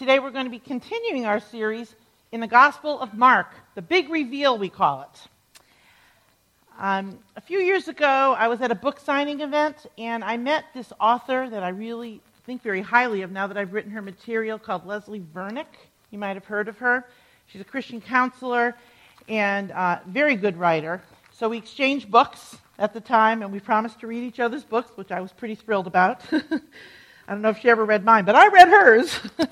today we're going to be continuing our series in the Gospel of Mark, the big reveal, we call it. Um, a few years ago, I was at a book signing event, and I met this author that I really think very highly of now that I've written her material called Leslie Vernick. You might have heard of her. She's a Christian counselor and uh, very good writer. So we exchanged books at the time, and we promised to read each other's books, which I was pretty thrilled about. I don't know if she ever read mine, but I read hers.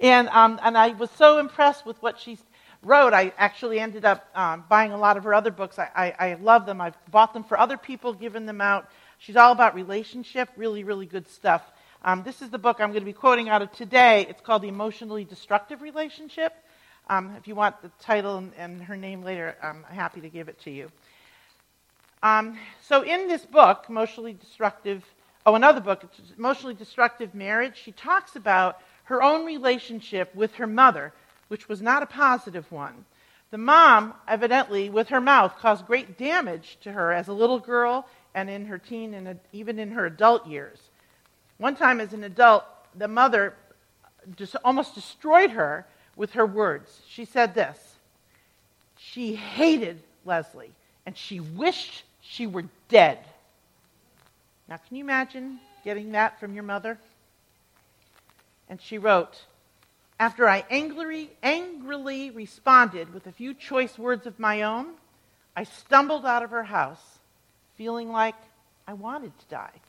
and, um, and I was so impressed with what she wrote. I actually ended up um, buying a lot of her other books. I, I, I love them. I've bought them for other people, given them out. She's all about relationship, really, really good stuff. Um, this is the book I'm going to be quoting out of today. It's called The Emotionally Destructive Relationship. Um, if you want the title and, and, her name later, I'm happy to give it to you. Um, so, in this book, Emotionally Destructive oh, another book, it's Emotionally Destructive Marriage, she talks about her own relationship with her mother, which was not a positive one. The mom, evidently, with her mouth, caused great damage to her as a little girl and in her teen and even in her adult years. One time, as an adult, the mother just almost destroyed her with her words. She said this She hated Leslie, and she wished she were dead. Now, can you imagine getting that from your mother? And she wrote, After I angrily, angrily responded with a few choice words of my own, I stumbled out of her house, feeling like I wanted to die.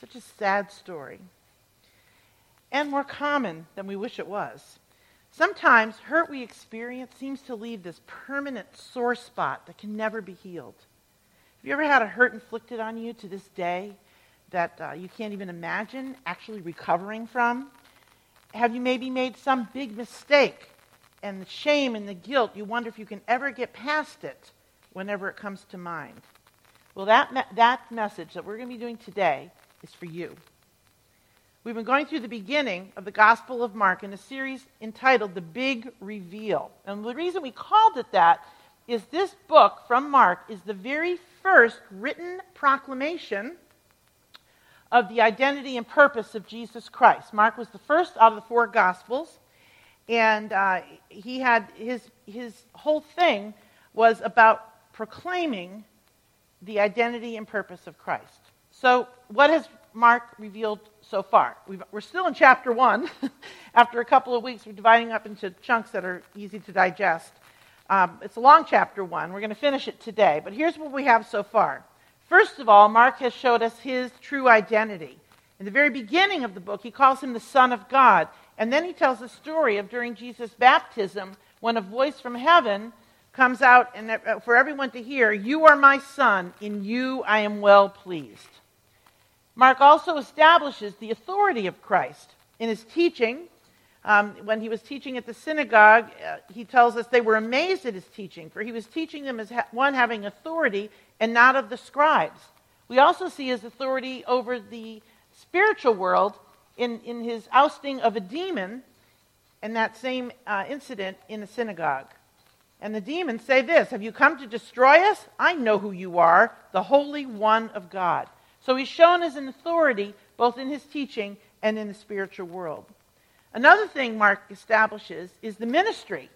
Such a sad story. And more common than we wish it was. Sometimes hurt we experience seems to leave this permanent sore spot that can never be healed. Have you ever had a hurt inflicted on you to this day that uh, you can't even imagine actually recovering from? Have you maybe made some big mistake and the shame and the guilt, you wonder if you can ever get past it whenever it comes to mind? Well, that, me- that message that we're going to be doing today is for you. We've been going through the beginning of the Gospel of Mark in a series entitled The Big Reveal. And the reason we called it that is this book from Mark is the very first written proclamation of the identity and purpose of Jesus Christ. Mark was the first out of the four Gospels, and uh, he had his, his whole thing was about proclaiming the identity and purpose of Christ. So, what has Mark revealed so far? we are still in chapter one. After a couple of weeks, we're dividing up into chunks that are easy to digest. Um, it's a long chapter one. We're going to finish it today. But here's what we have so far. First of all, Mark has showed us his true identity. In the very beginning of the book, he calls him the Son of God. And then he tells the story of during Jesus' baptism when a voice from heaven comes out and uh, for everyone to hear, You are my Son, in you I am well pleased. Mark also establishes the authority of Christ in his teaching um, when he was teaching at the synagogue, uh, he tells us they were amazed at his teaching, for he was teaching them as ha- one having authority and not of the scribes. We also see his authority over the spiritual world in, in his ousting of a demon in that same uh, incident in the synagogue. And the demons say this Have you come to destroy us? I know who you are, the Holy One of God. So he's shown as an authority both in his teaching and in the spiritual world. Another thing Mark establishes is the ministry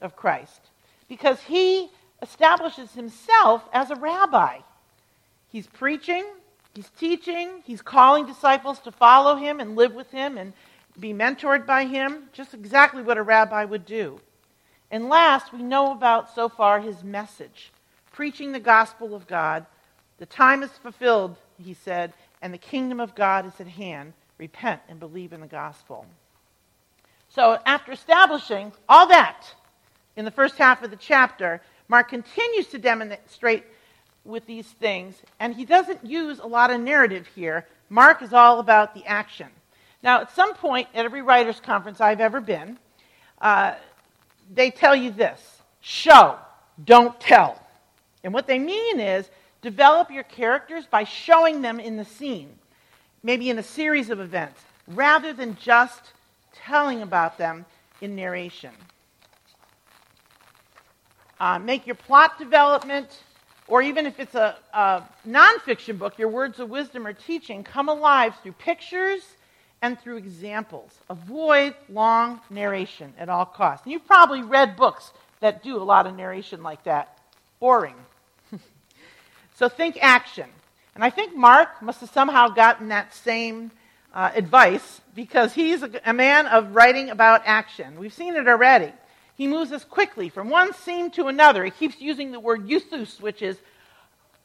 of Christ, because he establishes himself as a rabbi. He's preaching, he's teaching, he's calling disciples to follow him and live with him and be mentored by him, just exactly what a rabbi would do. And last, we know about so far his message preaching the gospel of God. The time is fulfilled, he said, and the kingdom of God is at hand. Repent and believe in the gospel. So, after establishing all that in the first half of the chapter, Mark continues to demonstrate with these things, and he doesn't use a lot of narrative here. Mark is all about the action. Now, at some point at every writers' conference I've ever been, uh, they tell you this show, don't tell. And what they mean is develop your characters by showing them in the scene, maybe in a series of events, rather than just telling about them in narration. Uh, make your plot development, or even if it's a, a nonfiction book, your words of wisdom or teaching, come alive through pictures and through examples. Avoid long narration at all costs. And you've probably read books that do a lot of narration like that. Boring. so think action. And I think Mark must have somehow gotten that same uh, advice because he's a, a man of writing about action. We've seen it already. He moves us quickly from one scene to another. He keeps using the word euthus, which is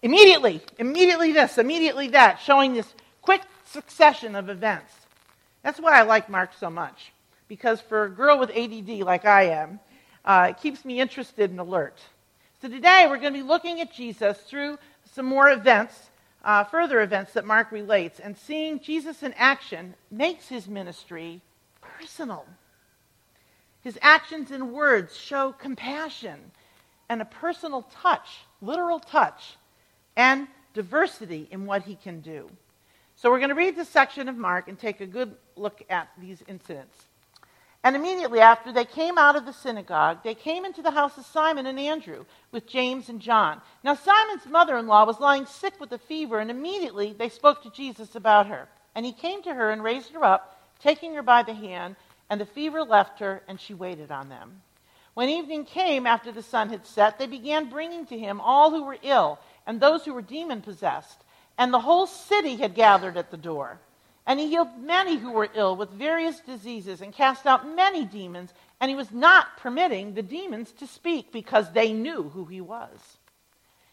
immediately, immediately this, immediately that, showing this quick succession of events. That's why I like Mark so much, because for a girl with ADD like I am, uh, it keeps me interested and alert. So today we're going to be looking at Jesus through some more events, uh, further events that Mark relates, and seeing Jesus in action makes his ministry personal. His actions and words show compassion and a personal touch, literal touch, and diversity in what he can do. So we're going to read this section of Mark and take a good look at these incidents. And immediately after they came out of the synagogue, they came into the house of Simon and Andrew with James and John. Now, Simon's mother in law was lying sick with a fever, and immediately they spoke to Jesus about her. And he came to her and raised her up, taking her by the hand and the fever left her, and she waited on them. When evening came after the sun had set, they began bringing to him all who were ill and those who were demon possessed, and the whole city had gathered at the door. And he healed many who were ill with various diseases and cast out many demons, and he was not permitting the demons to speak because they knew who he was.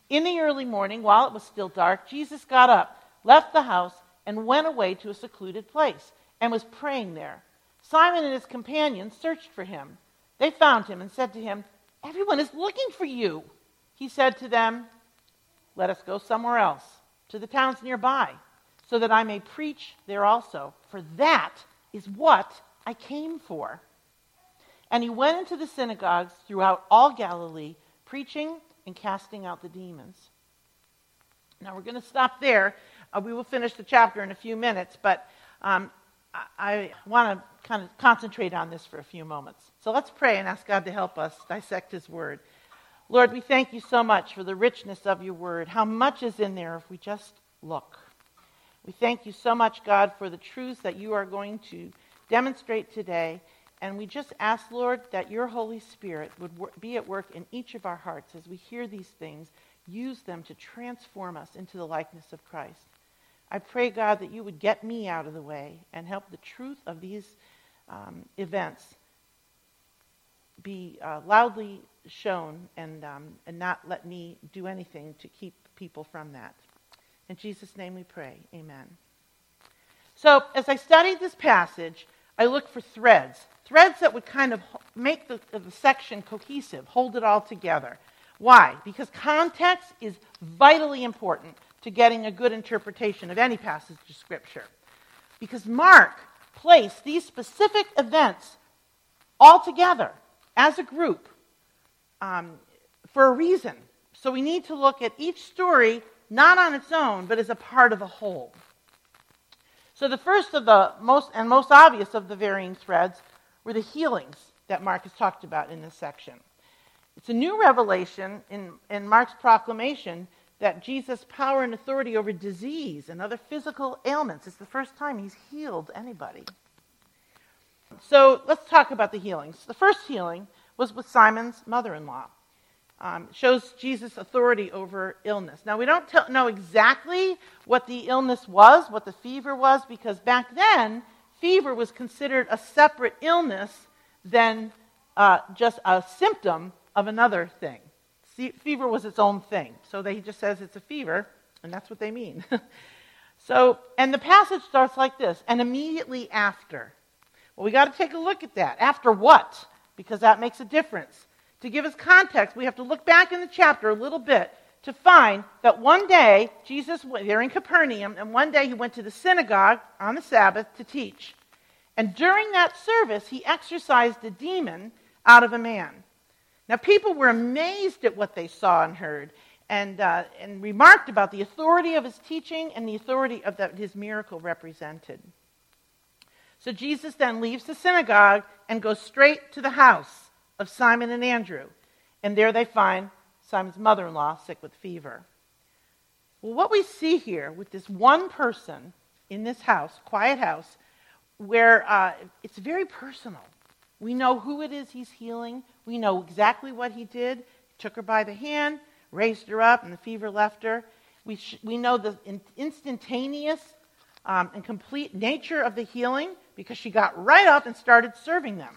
In the early morning, while it was still dark, Jesus got up, left the house, and went away to a secluded place, and was praying there. Simon and his companions searched for him. They found him and said to him, Everyone is looking for you. He said to them, Let us go somewhere else, to the towns nearby, so that I may preach there also, for that is what I came for. And he went into the synagogues throughout all Galilee, preaching and casting out the demons. Now we're going to stop there. Uh, we will finish the chapter in a few minutes, but um, I, I want to kind of concentrate on this for a few moments. So let's pray and ask God to help us dissect His Word. Lord, we thank you so much for the richness of your Word, how much is in there if we just look. We thank you so much, God, for the truths that you are going to demonstrate today. And we just ask, Lord, that your Holy Spirit would be at work in each of our hearts as we hear these things. Use them to transform us into the likeness of Christ. I pray, God, that you would get me out of the way and help the truth of these um, events be uh, loudly shown and, um, and not let me do anything to keep people from that. In Jesus' name we pray. Amen. So, as I studied this passage, I looked for threads, threads that would kind of make the, the section cohesive, hold it all together. Why? Because context is vitally important to getting a good interpretation of any passage of Scripture. Because Mark placed these specific events all together as a group um, for a reason. So we need to look at each story not on its own, but as a part of a whole. So the first of the most and most obvious of the varying threads were the healings that Mark has talked about in this section. It's a new revelation in, in Mark's proclamation that Jesus' power and authority over disease and other physical ailments is the first time he's healed anybody. So let's talk about the healings. The first healing was with Simon's mother in law. Um, shows Jesus' authority over illness. Now, we don't t- know exactly what the illness was, what the fever was, because back then, fever was considered a separate illness than uh, just a symptom of another thing fever was its own thing. So they just says it's a fever, and that's what they mean. so, and the passage starts like this, and immediately after. Well, we got to take a look at that. After what? Because that makes a difference. To give us context, we have to look back in the chapter a little bit to find that one day Jesus, they're in Capernaum, and one day he went to the synagogue on the Sabbath to teach. And during that service, he exorcised a demon out of a man. Now, people were amazed at what they saw and heard and, uh, and remarked about the authority of his teaching and the authority of that his miracle represented. So Jesus then leaves the synagogue and goes straight to the house of Simon and Andrew. And there they find Simon's mother in law sick with fever. Well, what we see here with this one person in this house, quiet house, where uh, it's very personal. We know who it is he's healing. We know exactly what he did. Took her by the hand, raised her up, and the fever left her. We, sh- we know the in- instantaneous um, and complete nature of the healing because she got right up and started serving them.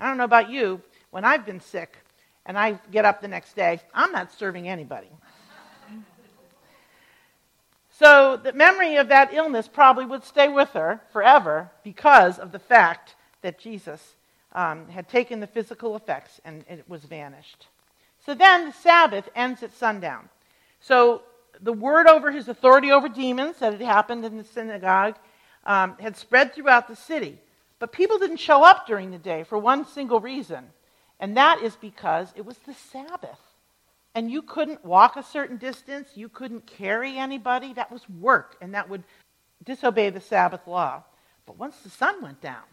I don't know about you, when I've been sick and I get up the next day, I'm not serving anybody. So the memory of that illness probably would stay with her forever because of the fact that Jesus um, had taken the physical effects and it was vanished. So then the Sabbath ends at sundown. So the word over his authority over demons that had happened in the synagogue um, had spread throughout the city. But people didn't show up during the day for one single reason, and that is because it was the Sabbath and you couldn't walk a certain distance, you couldn't carry anybody. That was work, and that would disobey the Sabbath law. But once the sun went down,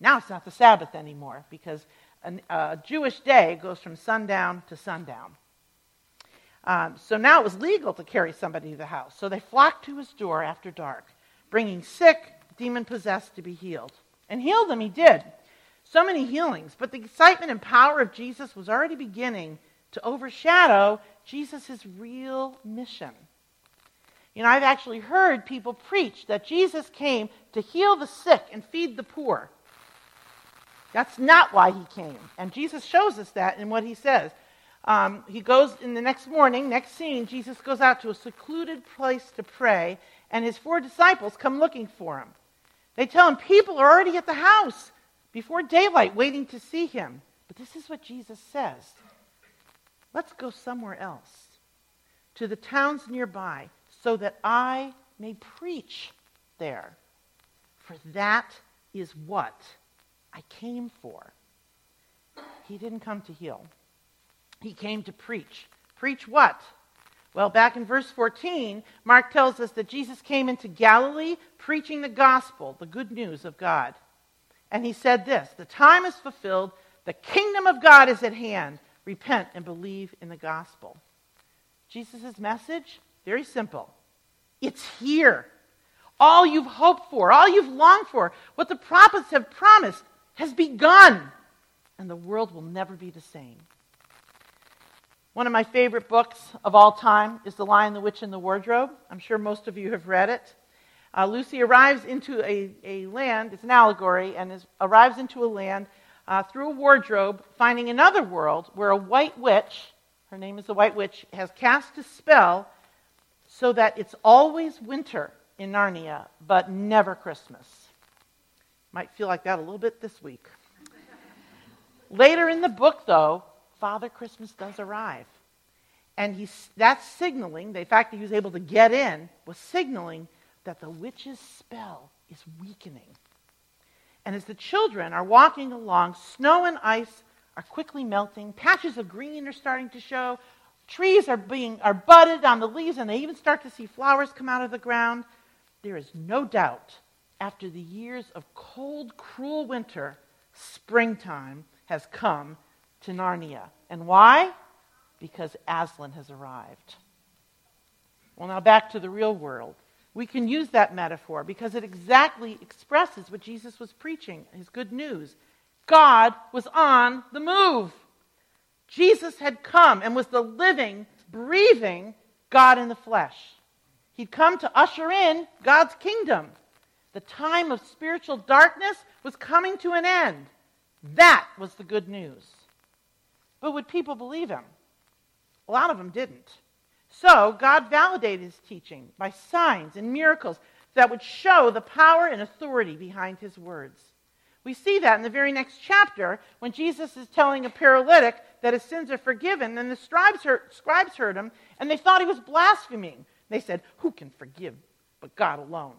now it's not the Sabbath anymore because a, a Jewish day goes from sundown to sundown. Um, so now it was legal to carry somebody to the house. So they flocked to his door after dark, bringing sick, demon possessed to be healed. And healed them he did. So many healings. But the excitement and power of Jesus was already beginning to overshadow Jesus' real mission. You know, I've actually heard people preach that Jesus came to heal the sick and feed the poor. That's not why he came. And Jesus shows us that in what he says. Um, he goes in the next morning, next scene, Jesus goes out to a secluded place to pray, and his four disciples come looking for him. They tell him people are already at the house before daylight waiting to see him. But this is what Jesus says Let's go somewhere else, to the towns nearby, so that I may preach there. For that is what I came for. He didn't come to heal, he came to preach. Preach what? Well, back in verse 14, Mark tells us that Jesus came into Galilee preaching the gospel, the good news of God. And he said this The time is fulfilled, the kingdom of God is at hand repent and believe in the gospel. Jesus' message, very simple. It's here. All you've hoped for, all you've longed for, what the prophets have promised has begun, and the world will never be the same. One of my favorite books of all time is The Lion, the Witch, and the Wardrobe. I'm sure most of you have read it. Uh, Lucy arrives into a, a land, it's an allegory, and is, arrives into a land uh, through a wardrobe, finding another world where a white witch, her name is the White Witch, has cast a spell so that it's always winter in Narnia, but never Christmas. Might feel like that a little bit this week. Later in the book, though, Father Christmas does arrive. And he's, that's signaling, the fact that he was able to get in was signaling that the witch's spell is weakening. And as the children are walking along, snow and ice are quickly melting. Patches of green are starting to show. Trees are being are budded on the leaves, and they even start to see flowers come out of the ground. There is no doubt, after the years of cold, cruel winter, springtime has come to Narnia. And why? Because Aslan has arrived. Well, now back to the real world we can use that metaphor because it exactly expresses what Jesus was preaching, his good news. God was on the move. Jesus had come and was the living, breathing God in the flesh. He'd come to usher in God's kingdom. The time of spiritual darkness was coming to an end. That was the good news. But would people believe him? A lot of them didn't. So, God validated his teaching by signs and miracles that would show the power and authority behind his words. We see that in the very next chapter when Jesus is telling a paralytic that his sins are forgiven, and the scribes heard, scribes heard him, and they thought he was blaspheming. They said, Who can forgive but God alone?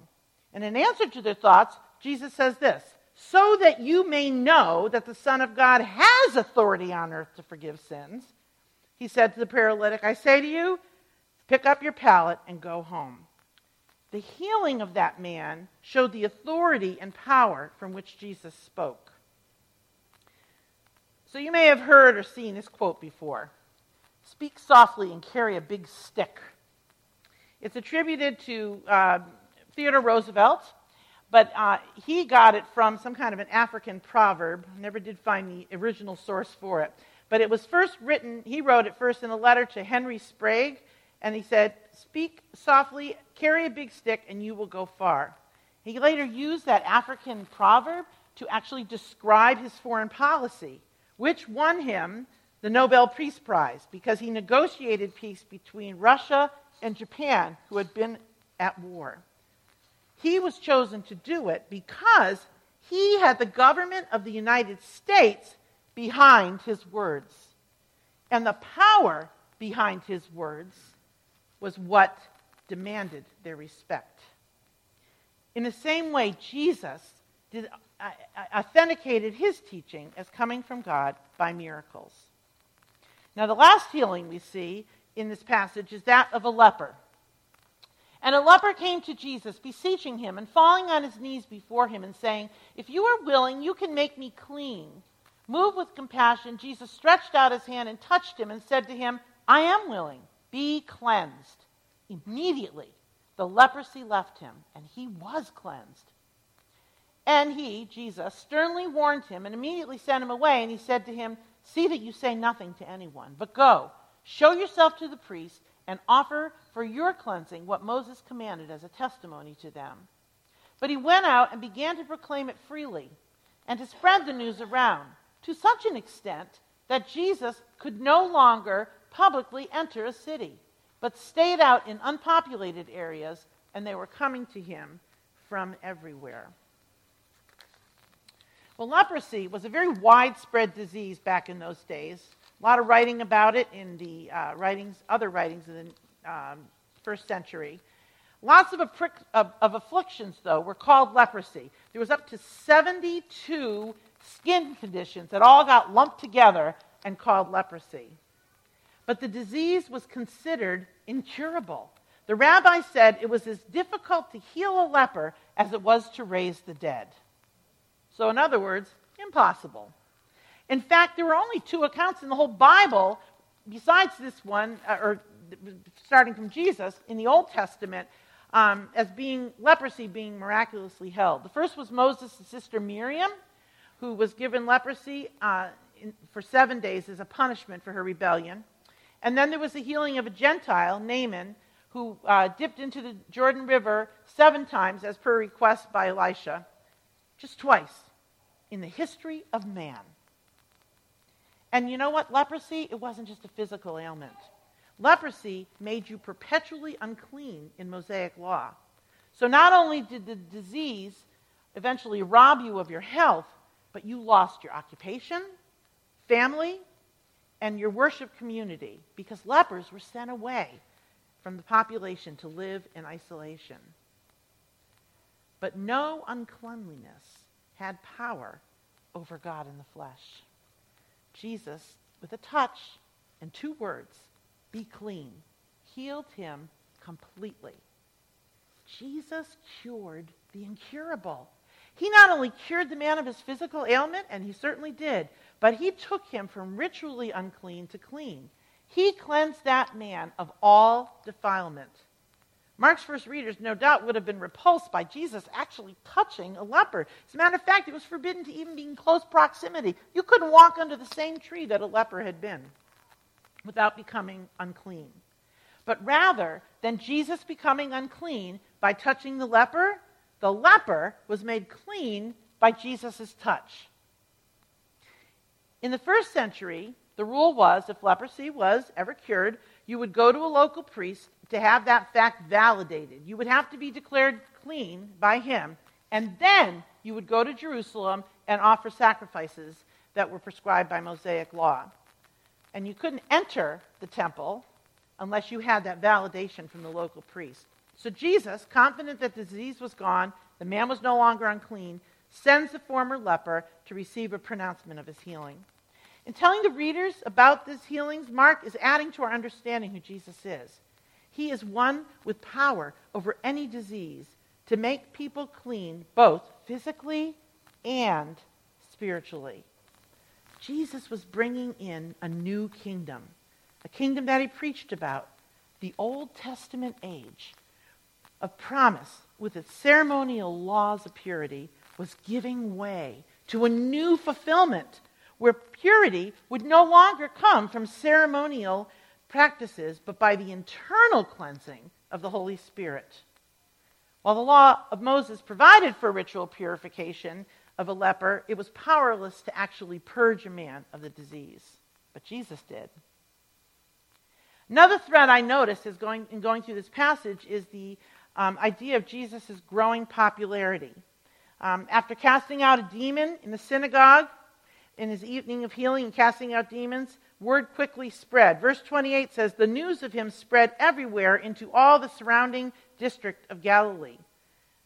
And in answer to their thoughts, Jesus says this So that you may know that the Son of God has authority on earth to forgive sins, he said to the paralytic, I say to you, Pick up your pallet and go home. The healing of that man showed the authority and power from which Jesus spoke. So you may have heard or seen this quote before Speak softly and carry a big stick. It's attributed to uh, Theodore Roosevelt, but uh, he got it from some kind of an African proverb. Never did find the original source for it. But it was first written, he wrote it first in a letter to Henry Sprague, and he said, Speak softly, carry a big stick, and you will go far. He later used that African proverb to actually describe his foreign policy, which won him the Nobel Peace Prize because he negotiated peace between Russia and Japan, who had been at war. He was chosen to do it because he had the government of the United States behind his words. And the power behind his words was what demanded their respect. In the same way, Jesus did, uh, authenticated his teaching as coming from God by miracles. Now, the last healing we see in this passage is that of a leper. And a leper came to Jesus, beseeching him and falling on his knees before him and saying, If you are willing, you can make me clean. Moved with compassion, Jesus stretched out his hand and touched him and said to him, I am willing, be cleansed. Immediately, the leprosy left him, and he was cleansed. And he, Jesus, sternly warned him and immediately sent him away. And he said to him, See that you say nothing to anyone, but go, show yourself to the priest and offer for your cleansing what Moses commanded as a testimony to them. But he went out and began to proclaim it freely and to spread the news around to such an extent that Jesus could no longer publicly enter a city, but stayed out in unpopulated areas, and they were coming to him from everywhere. Well, leprosy was a very widespread disease back in those days. A lot of writing about it in the uh, writings, other writings in the um, first century. Lots of, of, of afflictions, though, were called leprosy. There was up to 72 skin conditions that all got lumped together and called leprosy. But the disease was considered incurable. The rabbi said it was as difficult to heal a leper as it was to raise the dead. So, in other words, impossible. In fact, there were only two accounts in the whole Bible, besides this one, uh, or starting from Jesus, in the Old Testament, um, as being leprosy being miraculously held. The first was Moses' sister Miriam, who was given leprosy uh, in, for seven days as a punishment for her rebellion. And then there was the healing of a Gentile, Naaman, who uh, dipped into the Jordan River seven times as per request by Elisha, just twice in the history of man. And you know what? Leprosy, it wasn't just a physical ailment. Leprosy made you perpetually unclean in Mosaic law. So not only did the disease eventually rob you of your health, but you lost your occupation, family, and your worship community because lepers were sent away from the population to live in isolation. But no uncleanliness had power over God in the flesh. Jesus, with a touch and two words, be clean, healed him completely. Jesus cured the incurable. He not only cured the man of his physical ailment, and he certainly did, but he took him from ritually unclean to clean. He cleansed that man of all defilement. Mark's first readers, no doubt, would have been repulsed by Jesus actually touching a leper. As a matter of fact, it was forbidden to even be in close proximity. You couldn't walk under the same tree that a leper had been without becoming unclean. But rather than Jesus becoming unclean by touching the leper, the leper was made clean by Jesus' touch. In the first century, the rule was if leprosy was ever cured, you would go to a local priest to have that fact validated. You would have to be declared clean by him, and then you would go to Jerusalem and offer sacrifices that were prescribed by Mosaic law. And you couldn't enter the temple unless you had that validation from the local priest. So Jesus, confident that the disease was gone, the man was no longer unclean, sends the former leper to receive a pronouncement of his healing. In telling the readers about these healings, Mark is adding to our understanding who Jesus is. He is one with power over any disease to make people clean, both physically and spiritually. Jesus was bringing in a new kingdom, a kingdom that he preached about, the Old Testament age of promise, with its ceremonial laws of purity, was giving way to a new fulfillment where purity would no longer come from ceremonial practices, but by the internal cleansing of the Holy Spirit. While the law of Moses provided for ritual purification of a leper, it was powerless to actually purge a man of the disease. But Jesus did. Another thread I noticed is going, in going through this passage is the um, idea of Jesus' growing popularity. Um, after casting out a demon in the synagogue, in his evening of healing and casting out demons, word quickly spread. Verse 28 says, The news of him spread everywhere into all the surrounding district of Galilee.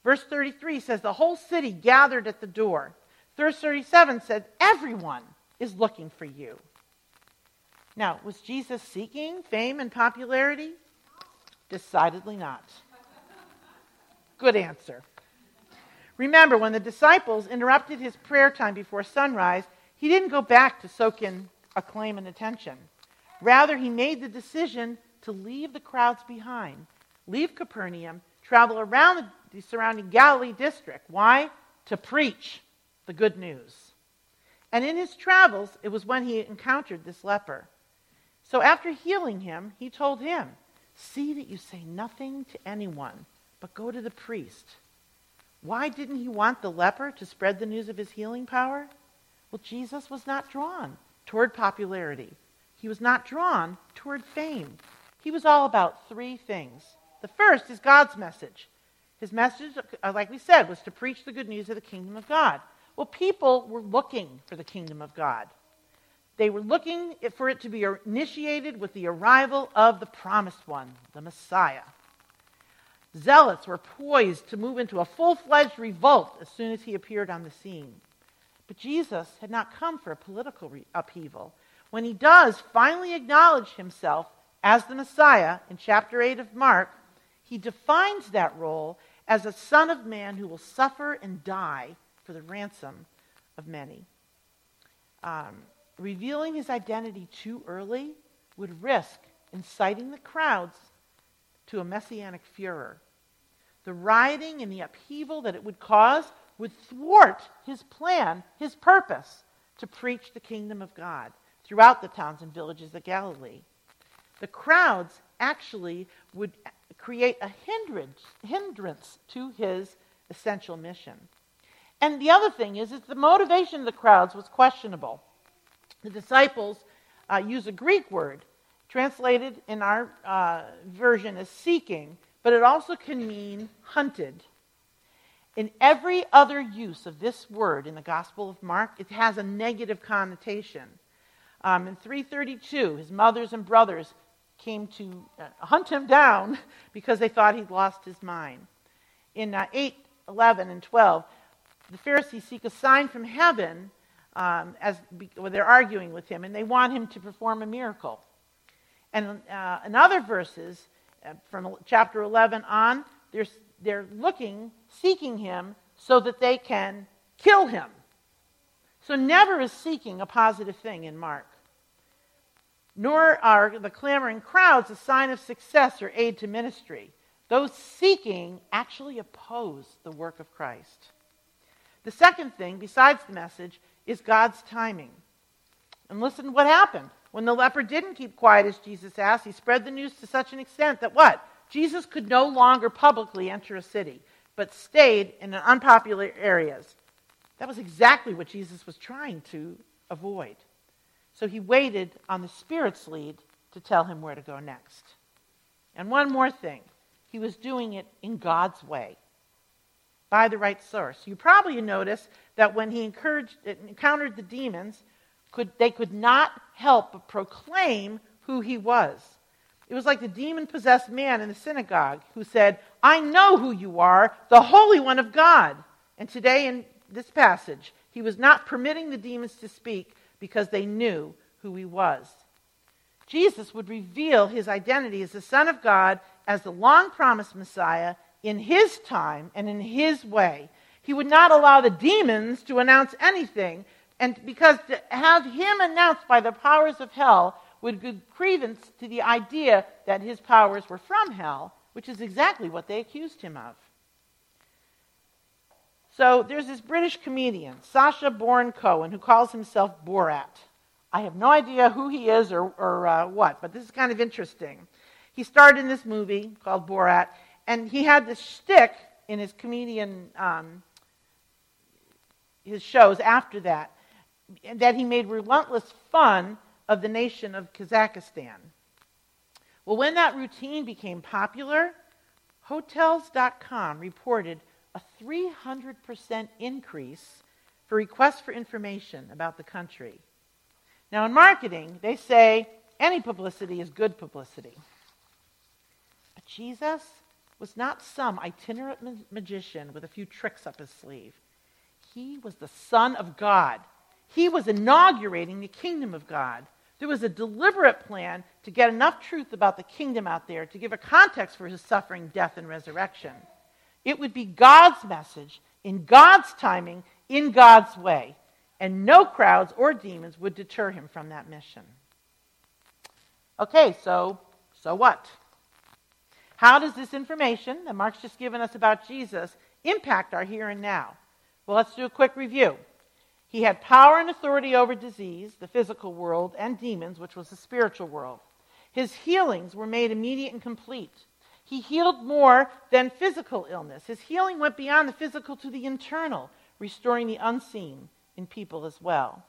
Verse 33 says, The whole city gathered at the door. Verse 37 says, Everyone is looking for you. Now, was Jesus seeking fame and popularity? Decidedly not. Good answer. Remember, when the disciples interrupted his prayer time before sunrise, he didn't go back to soak in acclaim and attention. Rather, he made the decision to leave the crowds behind, leave Capernaum, travel around the surrounding Galilee district. Why? To preach the good news. And in his travels, it was when he encountered this leper. So after healing him, he told him, See that you say nothing to anyone, but go to the priest. Why didn't he want the leper to spread the news of his healing power? Well, Jesus was not drawn toward popularity. He was not drawn toward fame. He was all about three things. The first is God's message. His message, uh, like we said, was to preach the good news of the kingdom of God. Well, people were looking for the kingdom of God. They were looking for it to be initiated with the arrival of the promised one, the Messiah. Zealots were poised to move into a full fledged revolt as soon as he appeared on the scene. But Jesus had not come for a political re- upheaval. When he does finally acknowledge himself as the Messiah in chapter 8 of Mark, he defines that role as a Son of Man who will suffer and die for the ransom of many. Um, revealing his identity too early would risk inciting the crowds to a messianic furor. The rioting and the upheaval that it would cause would thwart his plan, his purpose to preach the kingdom of God throughout the towns and villages of Galilee. The crowds actually would create a hindrance, hindrance to his essential mission. And the other thing is, is the motivation of the crowds was questionable. The disciples uh, use a Greek word translated in our uh, version as seeking, but it also can mean hunted in every other use of this word in the Gospel of Mark, it has a negative connotation. Um, in 332, his mothers and brothers came to uh, hunt him down because they thought he'd lost his mind. In uh, 8, 11, and 12, the Pharisees seek a sign from heaven um, as well, they're arguing with him, and they want him to perform a miracle. And uh, in other verses, uh, from chapter 11 on, there's they're looking, seeking him so that they can kill him. So never is seeking a positive thing in Mark. Nor are the clamoring crowds a sign of success or aid to ministry. Those seeking actually oppose the work of Christ. The second thing, besides the message, is God's timing. And listen to what happened. When the leper didn't keep quiet as Jesus asked, he spread the news to such an extent that what? Jesus could no longer publicly enter a city, but stayed in unpopular areas. That was exactly what Jesus was trying to avoid. So he waited on the Spirit's lead to tell him where to go next. And one more thing he was doing it in God's way, by the right source. You probably noticed that when he encountered the demons, could, they could not help but proclaim who he was. It was like the demon possessed man in the synagogue who said, I know who you are, the Holy One of God. And today in this passage, he was not permitting the demons to speak because they knew who he was. Jesus would reveal his identity as the Son of God, as the long promised Messiah, in his time and in his way. He would not allow the demons to announce anything, and because to have him announced by the powers of hell would give credence to the idea that his powers were from hell, which is exactly what they accused him of. So there's this British comedian, Sacha Baron Cohen, who calls himself Borat. I have no idea who he is or, or uh, what, but this is kind of interesting. He starred in this movie called Borat, and he had this shtick in his comedian, um, his shows after that, that he made relentless fun of the nation of Kazakhstan. Well, when that routine became popular, Hotels.com reported a 300% increase for requests for information about the country. Now, in marketing, they say any publicity is good publicity. But Jesus was not some itinerant ma- magician with a few tricks up his sleeve. He was the Son of God. He was inaugurating the kingdom of God. There was a deliberate plan to get enough truth about the kingdom out there to give a context for his suffering, death, and resurrection. It would be God's message in God's timing, in God's way, and no crowds or demons would deter him from that mission. Okay, so so what? How does this information that Mark's just given us about Jesus impact our here and now? Well, let's do a quick review. He had power and authority over disease, the physical world, and demons, which was the spiritual world. His healings were made immediate and complete. He healed more than physical illness. His healing went beyond the physical to the internal, restoring the unseen in people as well.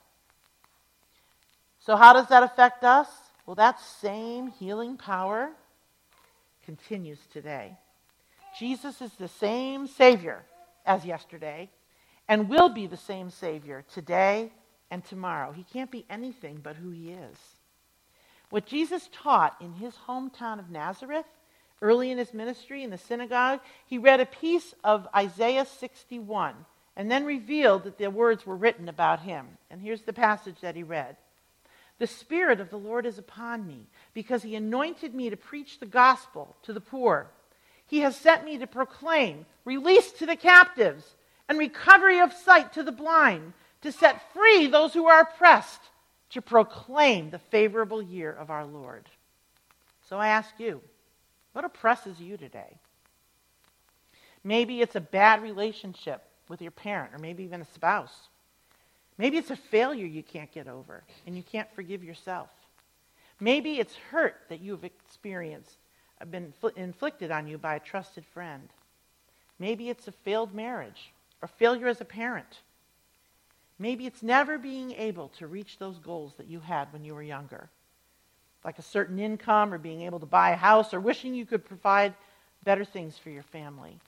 So, how does that affect us? Well, that same healing power continues today. Jesus is the same Savior as yesterday, and will be the same Savior today and tomorrow. He can't be anything but who he is. What Jesus taught in his hometown of Nazareth, early in his ministry in the synagogue, he read a piece of Isaiah 61 and then revealed that the words were written about him. And here's the passage that he read The Spirit of the Lord is upon me, because he anointed me to preach the gospel to the poor. He has sent me to proclaim release to the captives and recovery of sight to the blind, to set free those who are oppressed, to proclaim the favorable year of our Lord. So I ask you, what oppresses you today? Maybe it's a bad relationship with your parent, or maybe even a spouse. Maybe it's a failure you can't get over and you can't forgive yourself. Maybe it's hurt that you've experienced, uh, been inflicted on you by a trusted friend. Maybe it's a failed marriage or failure as a parent. Maybe it's never being able to reach those goals that you had when you were younger, like a certain income or being able to buy a house or wishing you could provide better things for your family.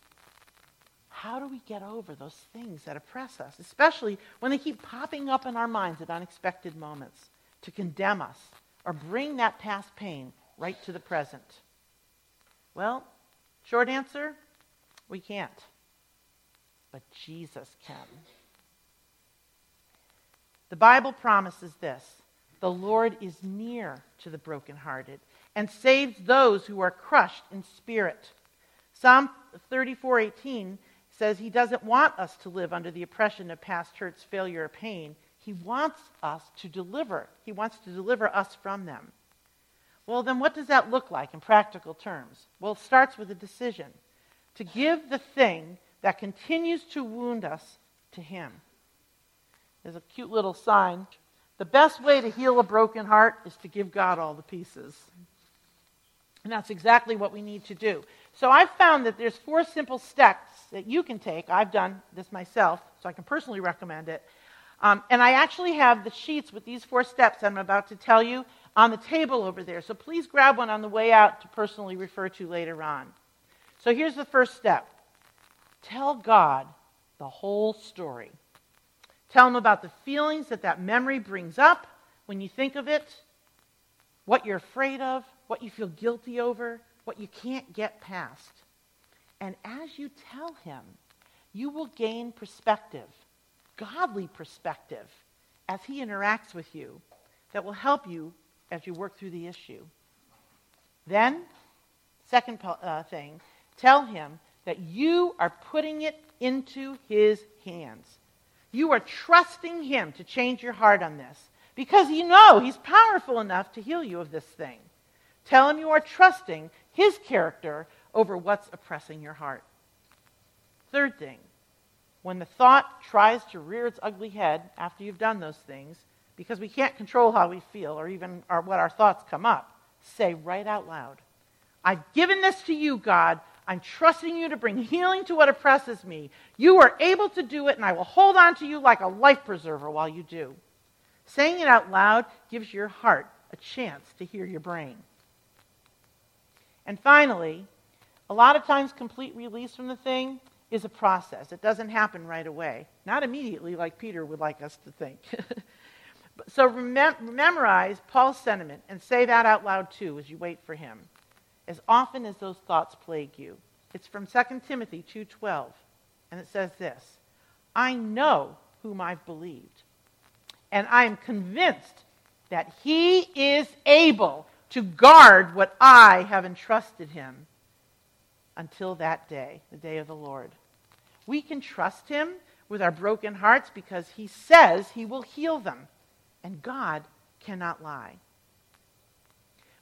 How do we get over those things that oppress us, especially when they keep popping up in our minds at unexpected moments to condemn us or bring that past pain right to the present? Well, short answer we can't but Jesus can. The Bible promises this the Lord is near to the brokenhearted and saves those who are crushed in spirit. Psalm 34:18 says he doesn't want us to live under the oppression of past hurts, failure, or pain. He wants us to deliver. He wants to deliver us from them. Well, then what does that look like in practical terms? Well, it starts with a decision to give the thing that continues to wound us to Him. There's a cute little sign. The best way to heal a broken heart is to give God all the pieces. And that's exactly what we need to do. So I've found that there's four simple steps that you can take. I've done this myself, so I can personally recommend it. Um, and I actually have the sheets with these four steps I'm about to tell you on the table over there. So please grab one on the way out to personally refer to later on. So here's the first step Tell God the whole story. Tell him about the feelings that that memory brings up when you think of it, what you're afraid of, what you feel guilty over, what you can't get past. And as you tell him, you will gain perspective, godly perspective, as he interacts with you that will help you as you work through the issue. Then, second uh, thing, tell him that you are putting it into his hands. You are trusting him to change your heart on this because you know he's powerful enough to heal you of this thing. Tell him you are trusting his character over what's oppressing your heart. Third thing, when the thought tries to rear its ugly head after you've done those things, because we can't control how we feel or even our, what our thoughts come up, say right out loud, I've given this to you, God. I'm trusting you to bring healing to what oppresses me. You are able to do it, and I will hold on to you like a life preserver while you do. Saying it out loud gives your heart a chance to hear your brain. And finally, a lot of times complete release from the thing is a process. It doesn't happen right away. Not immediately, like Peter would like us to think. so memorize Paul's sentiment and say that out loud too as you wait for him. As often as those thoughts plague you. It's from 2 Timothy 2:12, and it says this: I know whom I've believed, and I am convinced that he is able to guard what I have entrusted him until that day, the day of the Lord. We can trust him with our broken hearts because he says he will heal them, and God cannot lie.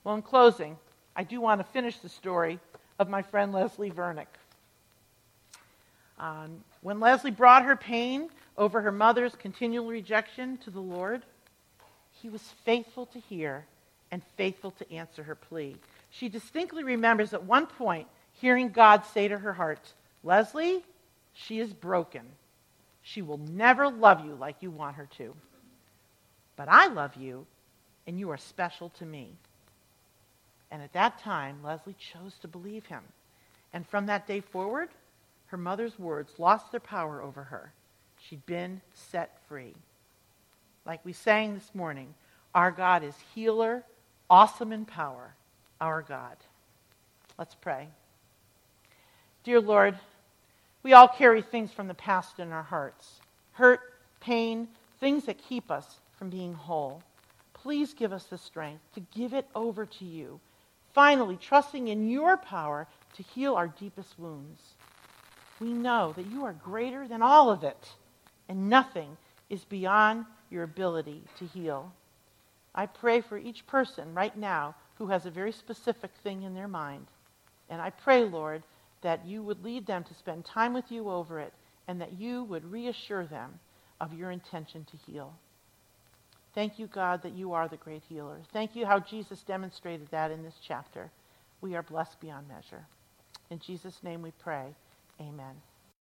Well, in closing, I do want to finish the story of my friend Leslie Vernick. Um, when Leslie brought her pain over her mother's continual rejection to the Lord, he was faithful to hear and faithful to answer her plea. She distinctly remembers at one point hearing God say to her heart, Leslie, she is broken. She will never love you like you want her to. But I love you, and you are special to me. And at that time, Leslie chose to believe him. And from that day forward, her mother's words lost their power over her. She'd been set free. Like we sang this morning, our God is healer, awesome in power, our God. Let's pray. Dear Lord, we all carry things from the past in our hearts hurt, pain, things that keep us from being whole. Please give us the strength to give it over to you, finally, trusting in your power to heal our deepest wounds. We know that you are greater than all of it, and nothing is beyond your ability to heal. I pray for each person right now who has a very specific thing in their mind. And I pray, Lord, that you would lead them to spend time with you over it, and that you would reassure them of your intention to heal. Thank you, God, that you are the great healer. Thank you how Jesus demonstrated that in this chapter. We are blessed beyond measure. In Jesus' name we pray. Amen.